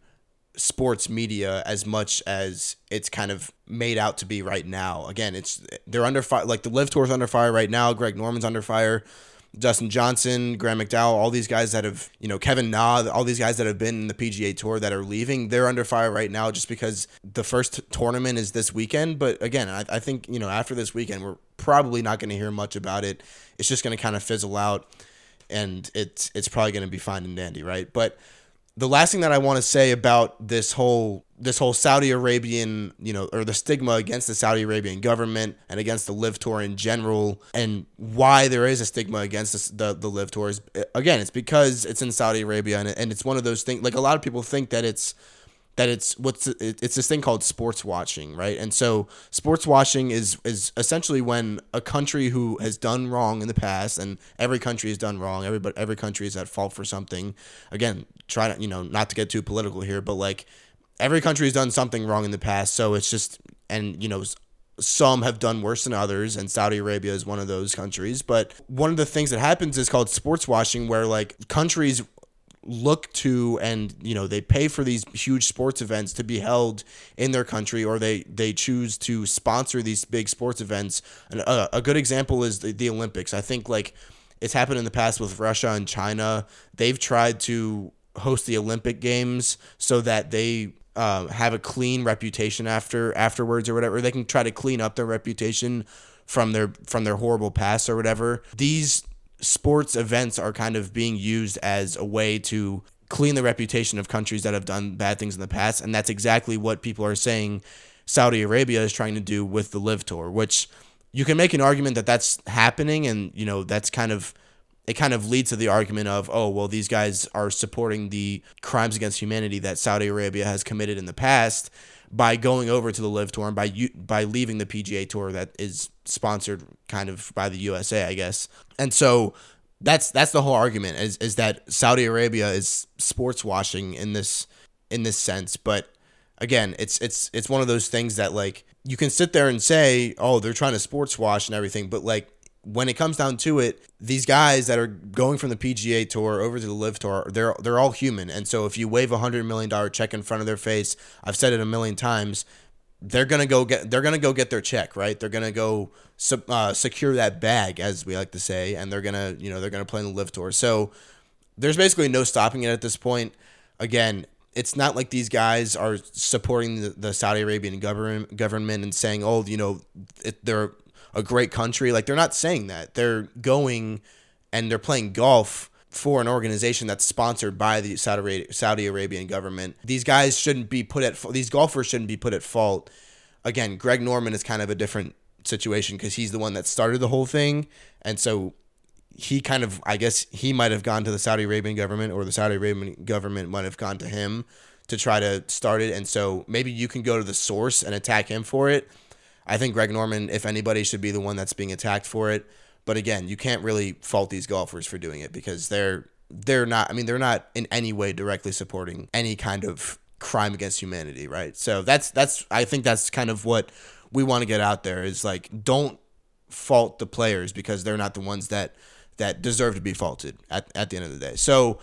Speaker 1: sports media as much as it's kind of made out to be right now. Again, it's they're under fire. Like the LIV Tour's under fire right now. Greg Norman's under fire. Dustin Johnson, Graham McDowell, all these guys that have, you know, Kevin Na, all these guys that have been in the PGA Tour that are leaving, they're under fire right now just because the first tournament is this weekend. But again, I, I think, you know, after this weekend, we're probably not going to hear much about it. It's just going to kind of fizzle out and it's it's probably going to be fine and dandy, right? But the last thing that I want to say about this whole this whole Saudi Arabian, you know, or the stigma against the Saudi Arabian government and against the LIV Tour in general, and why there is a stigma against the the, the LIV Tours. Again, it's because it's in Saudi Arabia, and, and it's one of those things. Like a lot of people think that it's that it's what's it's this thing called sports washing, right? And so sports washing is is essentially when a country who has done wrong in the past, and every country has done wrong. Every every country is at fault for something. Again, try to you know not to get too political here, but like every country has done something wrong in the past. So it's just and you know some have done worse than others and Saudi Arabia is one of those countries. But one of the things that happens is called sports washing where like countries look to and you know they pay for these huge sports events to be held in their country or they they choose to sponsor these big sports events. And a, a good example is the, the olympics. I think like it's happened in the past with russia and china. They've tried to host the olympic games so that they uh, have a clean reputation after afterwards or whatever they can try to clean up their reputation from their from their horrible past or whatever these sports events are kind of being used as a way to clean the reputation of countries that have done bad things in the past. And that's exactly what people are saying Saudi Arabia is trying to do with the LIV Tour, which you can make an argument that that's happening. And, you know, that's kind of. It kind of leads to the argument of, oh, well, these guys are supporting the crimes against humanity that Saudi Arabia has committed in the past by going over to the LIV Tour and by by leaving the PGA Tour that is sponsored kind of by the USA, I guess. And so that's that's the whole argument is is that Saudi Arabia is sports washing in this in this sense, but again, it's it's it's one of those things that like you can sit there and say, "Oh, they're trying to sports wash and everything," but like when it comes down to it, these guys that are going from the PGA Tour over to the LIV Tour, they're they're all human. And so if you wave a hundred million dollar check in front of their face, I've said it a million times, they're gonna go get they're gonna go get their check, right? They're gonna go uh, secure that bag, as we like to say, and they're gonna you know they're gonna play in the LIV Tour. So there's basically no stopping it at this point. Again, it's not like these guys are supporting the, the Saudi Arabian government government and saying, oh, you know, it, they're a great country. Like they're not saying that. They're going and they're playing golf for an organization that's sponsored by the Saudi Saudi Arabian government. These guys shouldn't be put at these golfers shouldn't be put at fault. Again, Greg Norman is kind of a different situation because he's the one that started the whole thing, and so he kind of I guess he might have gone to the Saudi Arabian government or the Saudi Arabian government might have gone to him to try to start it, and so maybe you can go to the source and attack him for it I think Greg Norman, if anybody, should be the one that's being attacked for it. But again, you can't really fault these golfers for doing it because they're they're not. I mean, they're not in any way directly supporting any kind of crime against humanity, right? So that's that's I think that's kind of what we want to get out there is like don't fault the players because they're not the ones that that deserve to be faulted at, at the end of the day. So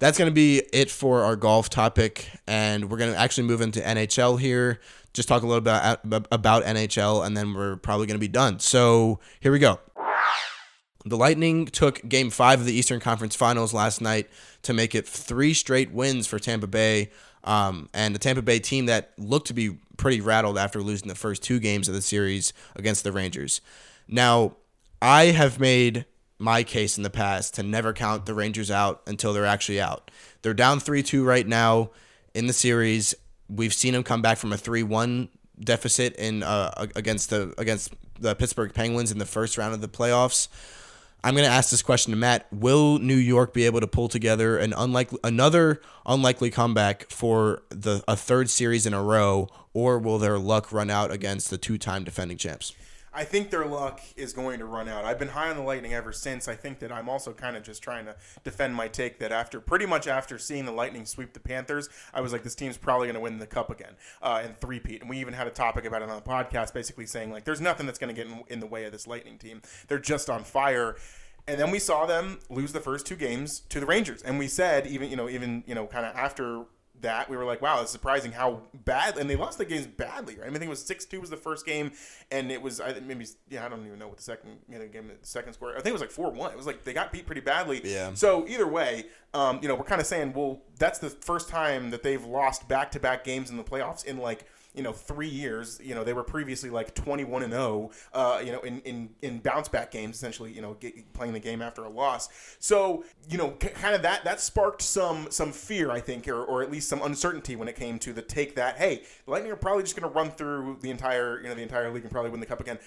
Speaker 1: that's going to be it for our golf topic and we're going to actually move into NHL here just talk a little bit about NHL, and then we're probably going to be done. So here we go. The Lightning took game five of the Eastern Conference Finals last night to make it three straight wins for Tampa Bay. Um, and the Tampa Bay team that looked to be pretty rattled after losing the first two games of the series against the Rangers. Now, I have made my case in the past to never count the Rangers out until they're actually out. They're down 3 2 right now in the series, we've seen them come back from a 3 1 deficit in uh, against the against the Pittsburgh Penguins in the first round of the playoffs. I'm going to ask this question to Matt. Will New York be able to pull together an unlikely another unlikely comeback for the a third series in a row or will their luck run out against the two-time defending champs?
Speaker 2: I think their luck is going to run out. I've been high on the Lightning ever since. I think that I'm also kind of just trying to defend my take that after pretty much after seeing the Lightning sweep the Panthers, I was like, this team's probably going to win the cup again uh, and three-peat. And we even had a topic about it on the podcast, basically saying like, there's nothing that's going to get in, in the way of this Lightning team. They're just on fire. And then we saw them lose the first two games to the Rangers, and we said even you know even you know kind of after that we were like, wow, it's surprising how bad. And they lost the games badly. Right? I, mean, I think it was six two was the first game, and it was I maybe yeah I don't even know what the second you know, game the second score. I think it was like four one. It was like they got beat pretty badly.
Speaker 1: Yeah.
Speaker 2: So either way, um, you know, we're kind of saying, well, that's the first time that they've lost back to back games in the playoffs in like you know three years. You know they were previously like twenty one and zero. Uh, you know in, in in bounce back games, essentially. You know get, playing the game after a loss. So you know c- kind of that that sparked some some fear I think, or, or at least some uncertainty when it came to the take that hey, the Lightning are probably just going to run through the entire you know the entire league and probably win the cup again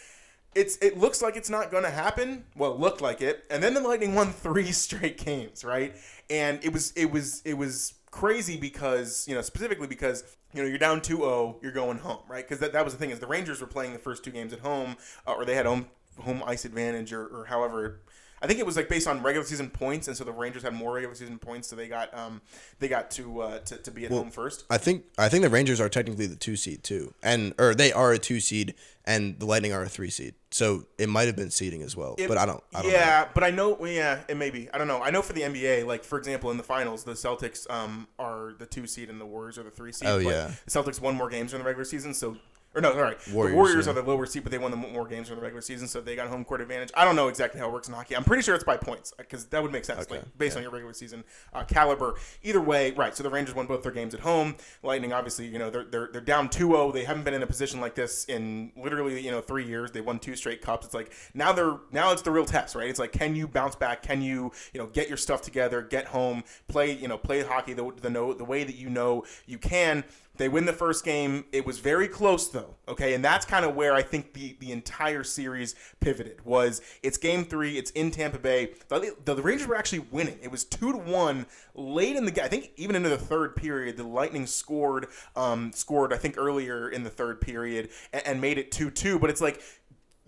Speaker 2: it's it looks like it's not going to happen. Well, it looked like it, and then the Lightning won three straight games, right? And it was it was it was crazy because you know specifically because you know you're down 2-0 you're going home right because that, that was the thing is the rangers were playing the first two games at home uh, or they had home home ice advantage or, or however I think it was like based on regular season points, and so the Rangers had more regular season points, so they got um they got to uh, to, to be at well, home first.
Speaker 1: I think I think the Rangers are technically the two seed too, and or they are a two seed, and the Lightning are a three seed. So it might have been seeding as well, it, but I don't. I don't
Speaker 2: yeah,
Speaker 1: know.
Speaker 2: but I know. Yeah, it may be. I don't know. I know for the NBA, like for example, in the finals, the Celtics um are the two seed, and the Warriors are the three seed.
Speaker 1: Oh yeah.
Speaker 2: The Celtics won more games during the regular season, so or no, sorry. Warriors, the Warriors yeah. are the lower seed, but they won the more games during the regular season, so they got home court advantage. I don't know exactly how it works in hockey. I'm pretty sure it's by points because that would make sense, okay. like based yeah. on your regular season uh, caliber. Either way, right? So the Rangers won both their games at home. Lightning, obviously, you know, they're they're, they're down 2-0. They haven't been in a position like this in literally you know three years. They won two straight cups. It's like now they're now it's the real test, right? It's like can you bounce back? Can you you know get your stuff together, get home, play you know play hockey the the, the way that you know you can they win the first game. It was very close though. Okay, and that's kind of where I think the the entire series pivoted. Was it's game three? It's in Tampa Bay. The, the, Rangers were actually winning. It was two to one late in the game. I think even into the third period, the Lightning scored um, scored. I think earlier in the third period and, and made it two two. But it's like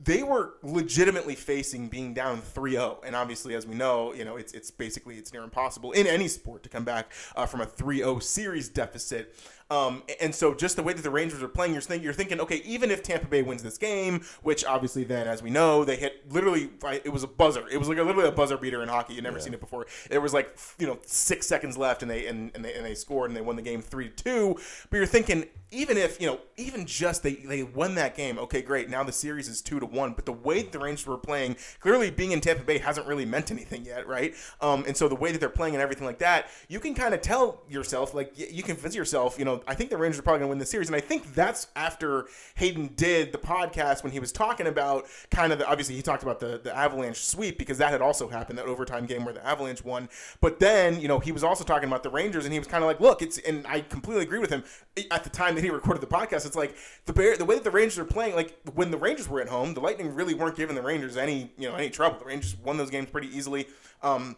Speaker 2: they were legitimately facing being down 3-0 and obviously as we know you know it's it's basically it's near impossible in any sport to come back uh, from a 3-0 series deficit um, and so just the way that the Rangers are playing, you're thinking, you're thinking, okay, even if Tampa Bay wins this game, which obviously then, as we know, they hit literally, it was a buzzer. It was like a, literally a buzzer beater in hockey. You'd never yeah. seen it before. There was like you know six seconds left, and they and, and they and they scored and they won the game three to two. But you're thinking, even if you know, even just they they won that game, okay, great. Now the series is two to one. But the way that the Rangers were playing, clearly being in Tampa Bay hasn't really meant anything yet, right? Um, and so the way that they're playing and everything like that, you can kind of tell yourself, like you can convince yourself, you know I think the Rangers are probably going to win the series. And I think that's after Hayden did the podcast when he was talking about kind of the, obviously he talked about the, the Avalanche sweep because that had also happened, that overtime game where the Avalanche won. But then, you know, he was also talking about the Rangers and he was kind of like, look, it's, and I completely agree with him at the time that he recorded the podcast. It's like the Bear, the way that the Rangers are playing, like when the Rangers were at home, the Lightning really weren't giving the Rangers any, you know, any trouble. The Rangers won those games pretty easily. Um,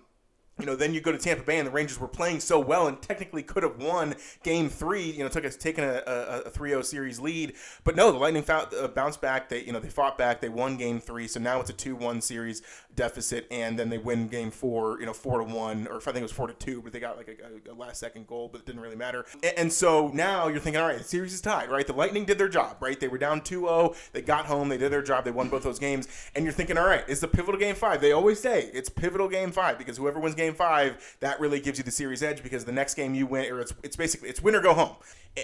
Speaker 2: you know, then you go to Tampa Bay and the Rangers were playing so well and technically could have won Game Three. You know, took us taking a, a, a 3-0 series lead, but no, the Lightning found, uh, bounced back. They you know they fought back. They won Game Three, so now it's a two-one series deficit, and then they win Game Four. You know, four to one, or I think it was four to two, but they got like a, a last-second goal, but it didn't really matter. And, and, so now you're thinking, all right, the series is tied, right? The Lightning did their job, right? They were down 2-0. They got home. They did their job. They won both those games, and you're thinking, all right, it's the pivotal Game Five. They always say it's pivotal Game Five because whoever wins Game Five that really gives you the series edge because the next game you win, or it's, it's basically it's win or go home.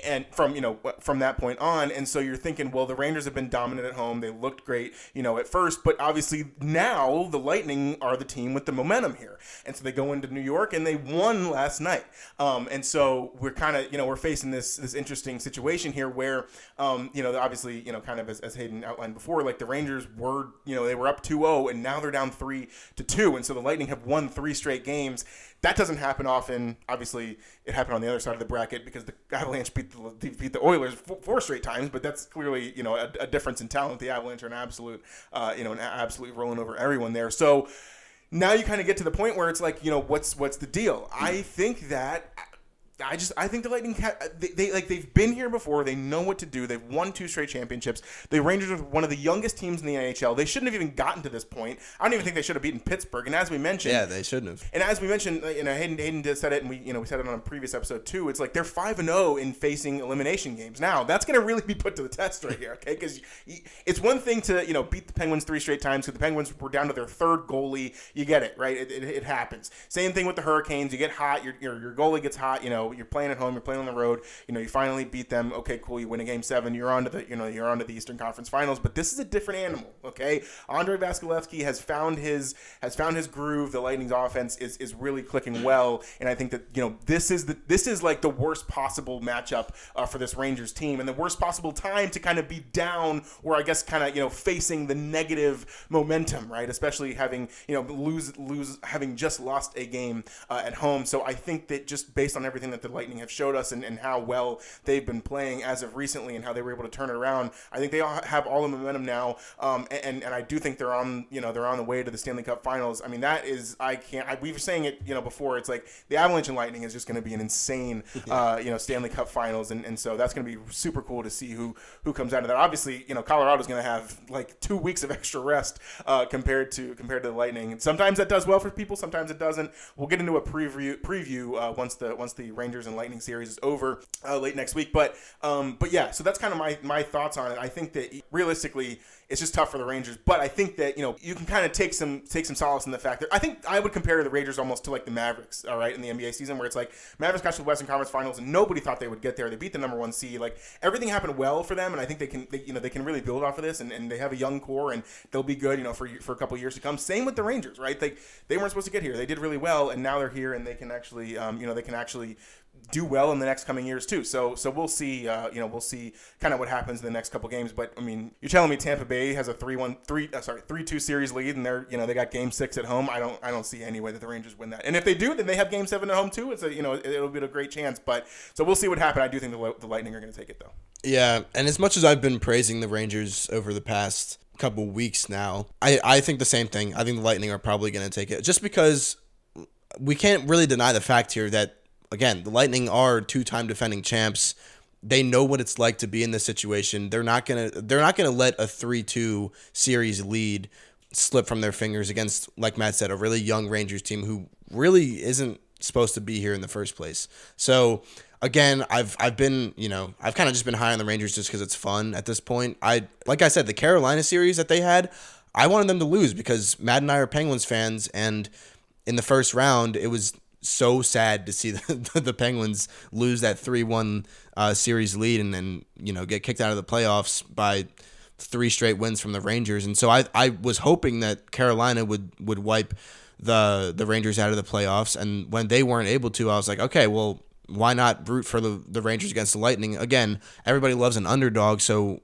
Speaker 2: And from you know from that point on and so you're thinking well the rangers have been dominant at home. They looked great you know at first but obviously now the lightning are the team with the momentum here. And so they go into new york and they won last night. Um, and so we're kind of you know we're facing this this interesting situation here where um, you know obviously you know kind of as, as hayden outlined before like the rangers were you know they were up 2-0 and now they're down 3 to 2 and so the lightning have won three straight games games. That doesn't happen often. Obviously, it happened on the other side of the bracket because the Avalanche beat the beat the Oilers four, four straight times. But that's clearly you know a, a, difference in talent. The Avalanche are an absolute uh, you know an absolute rolling over everyone there. So now you kind of get to the point where it's like you know what's what's the deal? I think that I just I think the Lightning they, they, like they've been here before. They know what to do. They've won two straight championships. The Rangers are one of the youngest teams in the NHL. They shouldn't have even gotten to this point. I don't even think they should have beaten Pittsburgh. And as we mentioned,
Speaker 1: yeah, they shouldn't have.
Speaker 2: And as we mentioned, you know, Hayden Hayden did said it, and we you know we said it on a previous episode too. It's like they're five and zero oh in facing elimination games. Now that's going to really be put to the test right here, okay? Because it's one thing to you know beat the Penguins three straight times because the Penguins were down to their third goalie. You get it, right? It, it, it happens. Same thing with the Hurricanes. You get hot. Your, your your goalie gets hot. You know, you're playing at home. You're playing on the road. You know, you finally beat them. Okay, cool. You win a game seven. You're on to the you know you're on to the Eastern Conference Finals. But this is a different animal. Okay, Andrei Vasilevskiy has found his has found his groove. The Lightning's offense is is really clicking well, and I think that you know this is the this is like the worst possible matchup uh, for this Rangers team, and the worst possible time to kind of be down, or I guess kind of you know facing the negative momentum, right? Especially having you know lose lose having just lost a game uh, at home. So I think that just based on everything that the Lightning have showed us and, and how well they've been playing as of recently and how they were able to turn it around. I think they all have all the momentum now, um, and and I do think they're on you know they're on the way to the Stanley Cup Finals. I mean that is I can't I, we were saying it you know before it's like the Avalanche and Lightning is just going to be an insane uh, you know Stanley Cup Finals, and, and so that's going to be super cool to see who who comes out of that. Obviously, you know Colorado's going to have like two weeks of extra rest uh, compared to compared to the Lightning. And sometimes that does well for people, sometimes it doesn't. We'll get into a preview preview uh, once the once the Rangers and Lightning series is over uh, late next week. But um, but yeah, so that's kind of my my thoughts on it. I think that realistically, it's just tough for the Rangers. But I think that you know you can kind of take some take some solace in the fact that I think I would compare the Rangers almost to like the Mavericks, all right, in the NBA season, where it's like Mavericks got to the Western Conference Finals and nobody thought they would get there. They beat the number one seed. Like everything happened well for them, and I think they can they, you know they can really build off of this, and, and they have a young core and they'll be good, you know, for for a couple years to come. Same with the Rangers, right? They they weren't supposed to get here. They did really well, and now they're here, and they can actually um, you know they can actually do well in the next coming years too. So so we'll see. Uh, you know, we'll see kind of what happens in the next couple games. But I mean, you're telling me Tampa Bay has a three one three uh, sorry three two series lead, and they're you know they got Game Six at home. I don't I don't see any way that the Rangers win that. And if they do, then they have Game Seven at home too. It's a you know it'll be a great chance. But so we'll see what happens. I do think the, the Lightning are going to take it though.
Speaker 1: Yeah, and as much as I've been praising the Rangers over the past couple weeks now, I I think the same thing. I think the Lightning are probably going to take it just because we can't really deny the fact here that again, the Lightning are two-time defending champs. They know what it's like to be in this situation. They're not gonna they're not gonna let a three-two series lead slip from their fingers against, like Matt said, a really young Rangers team who really isn't supposed to be here in the first place. So again, I've I've been you know I've kind of just been high on the Rangers just because it's fun at this point. I like I said the Carolina series that they had, I wanted them to lose because Matt and I are Penguins fans, and in the first round it was so sad to see the, the Penguins lose that 3 1 uh, series lead and then, you know, get kicked out of the playoffs by three straight wins from the Rangers. And so I, I was hoping that Carolina would, would wipe the, the Rangers out of the playoffs. And when they weren't able to, I was like, okay, well, why not root for the, the Rangers against the Lightning? Again, everybody loves an underdog, so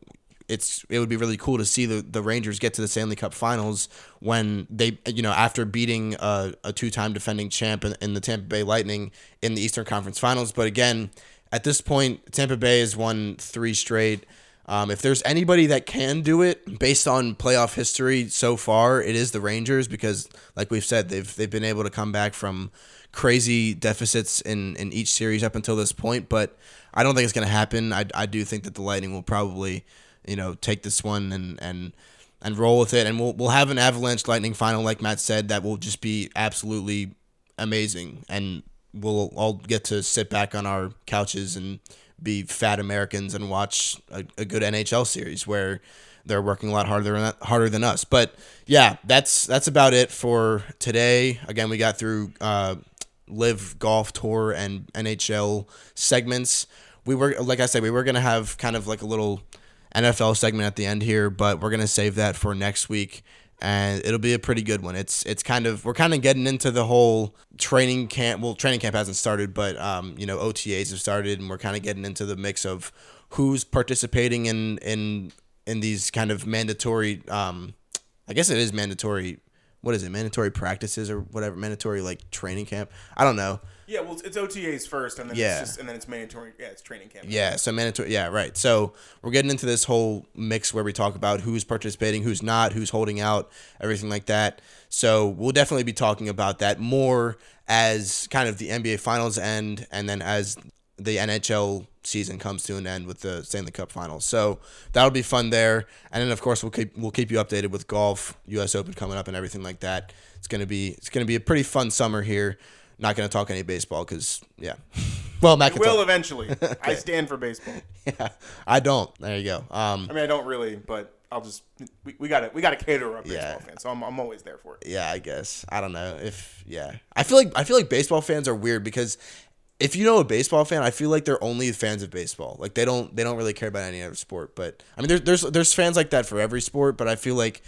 Speaker 1: it's it would be really cool to see the, the Rangers get to the Stanley Cup Finals when they you know after beating a, a two time defending champ in, in, the Tampa Bay Lightning in the Eastern Conference Finals. But again, at this point, Tampa Bay has won three straight. Um, if there's anybody that can do it based on playoff history so far, it is the Rangers because, like we've said, they've they've been able to come back from crazy deficits in, in each series up until this point. But I don't think it's going to happen. I, I do think that the Lightning will probably you know, take this one and and and roll with it. And we'll we'll have an Avalanche Lightning final, like Matt said, that will just be absolutely amazing. And we'll all get to sit back on our couches and be fat Americans and watch a, a good NHL series where they're working a lot harder than harder than us. But yeah, that's that's about it for today. Again, we got through uh, LIV Golf Tour and NHL segments. We were like I said, we were gonna have kind of like a little NFL segment at the end here, but we're gonna save that for next week, and it'll be a pretty good one. It's it's kind of we're kind of getting into the whole training camp. Well, training camp hasn't started, but um, you know OTAs have started, and we're kind of getting into the mix of who's participating in in in these kind of mandatory. Um, I guess it is mandatory what is it mandatory practices or whatever mandatory like training camp. I don't know.
Speaker 2: Yeah, well, it's OTAs first, and then
Speaker 1: Yeah.
Speaker 2: it's just, and then it's mandatory. Yeah, it's training camp.
Speaker 1: Yeah, so mandatory. Yeah, right. So we're getting into this whole mix where we talk about who's participating, who's not, who's holding out, everything like that. So we'll definitely be talking about that more as kind of the NBA Finals end, and then as the NHL season comes to an end with the Stanley Cup Finals. So that'll be fun there, and then of course we'll keep we'll keep you updated with golf, U.S. Open coming up, and everything like that. It's gonna be it's gonna be a pretty fun summer here. Not gonna talk any baseball because yeah. Well, Matt can
Speaker 2: will
Speaker 1: talk-
Speaker 2: eventually. I stand for baseball.
Speaker 1: yeah, I don't. There you go. Um,
Speaker 2: I mean, I don't really, but I'll just we, we got to we got to cater our baseball
Speaker 1: Yeah.
Speaker 2: fans, so I'm, I'm always there for it.
Speaker 1: yeah, I guess. I don't know if yeah. I feel like I feel like baseball fans are weird because if you know a baseball fan, I feel like they're only fans of baseball. Like they don't they don't really care about any other sport. But I mean, there's there's there's fans like that for every sport. But I feel like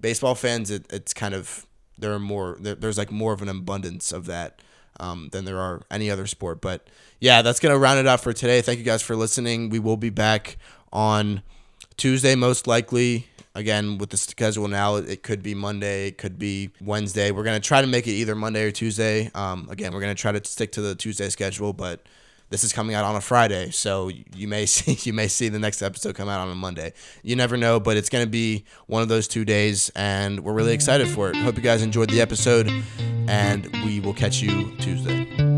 Speaker 1: baseball fans, it, it's kind of there are more there, there's like more of an abundance of that. Um, than there are any other sport. But yeah, that's gonna round it out for today. Thank you guys for listening. We will be back on Tuesday, most likely. Again, with the schedule now, it could be Monday, it could be Wednesday. We're gonna try to make it either Monday or Tuesday. Um, again, we're gonna try to stick to the Tuesday schedule, but this is coming out on a Friday, so you may see you may see the next episode come out on a Monday. You never know, but it's gonna be one of those two days, and we're really excited for it. Hope you guys enjoyed the episode, and we will catch you Tuesday.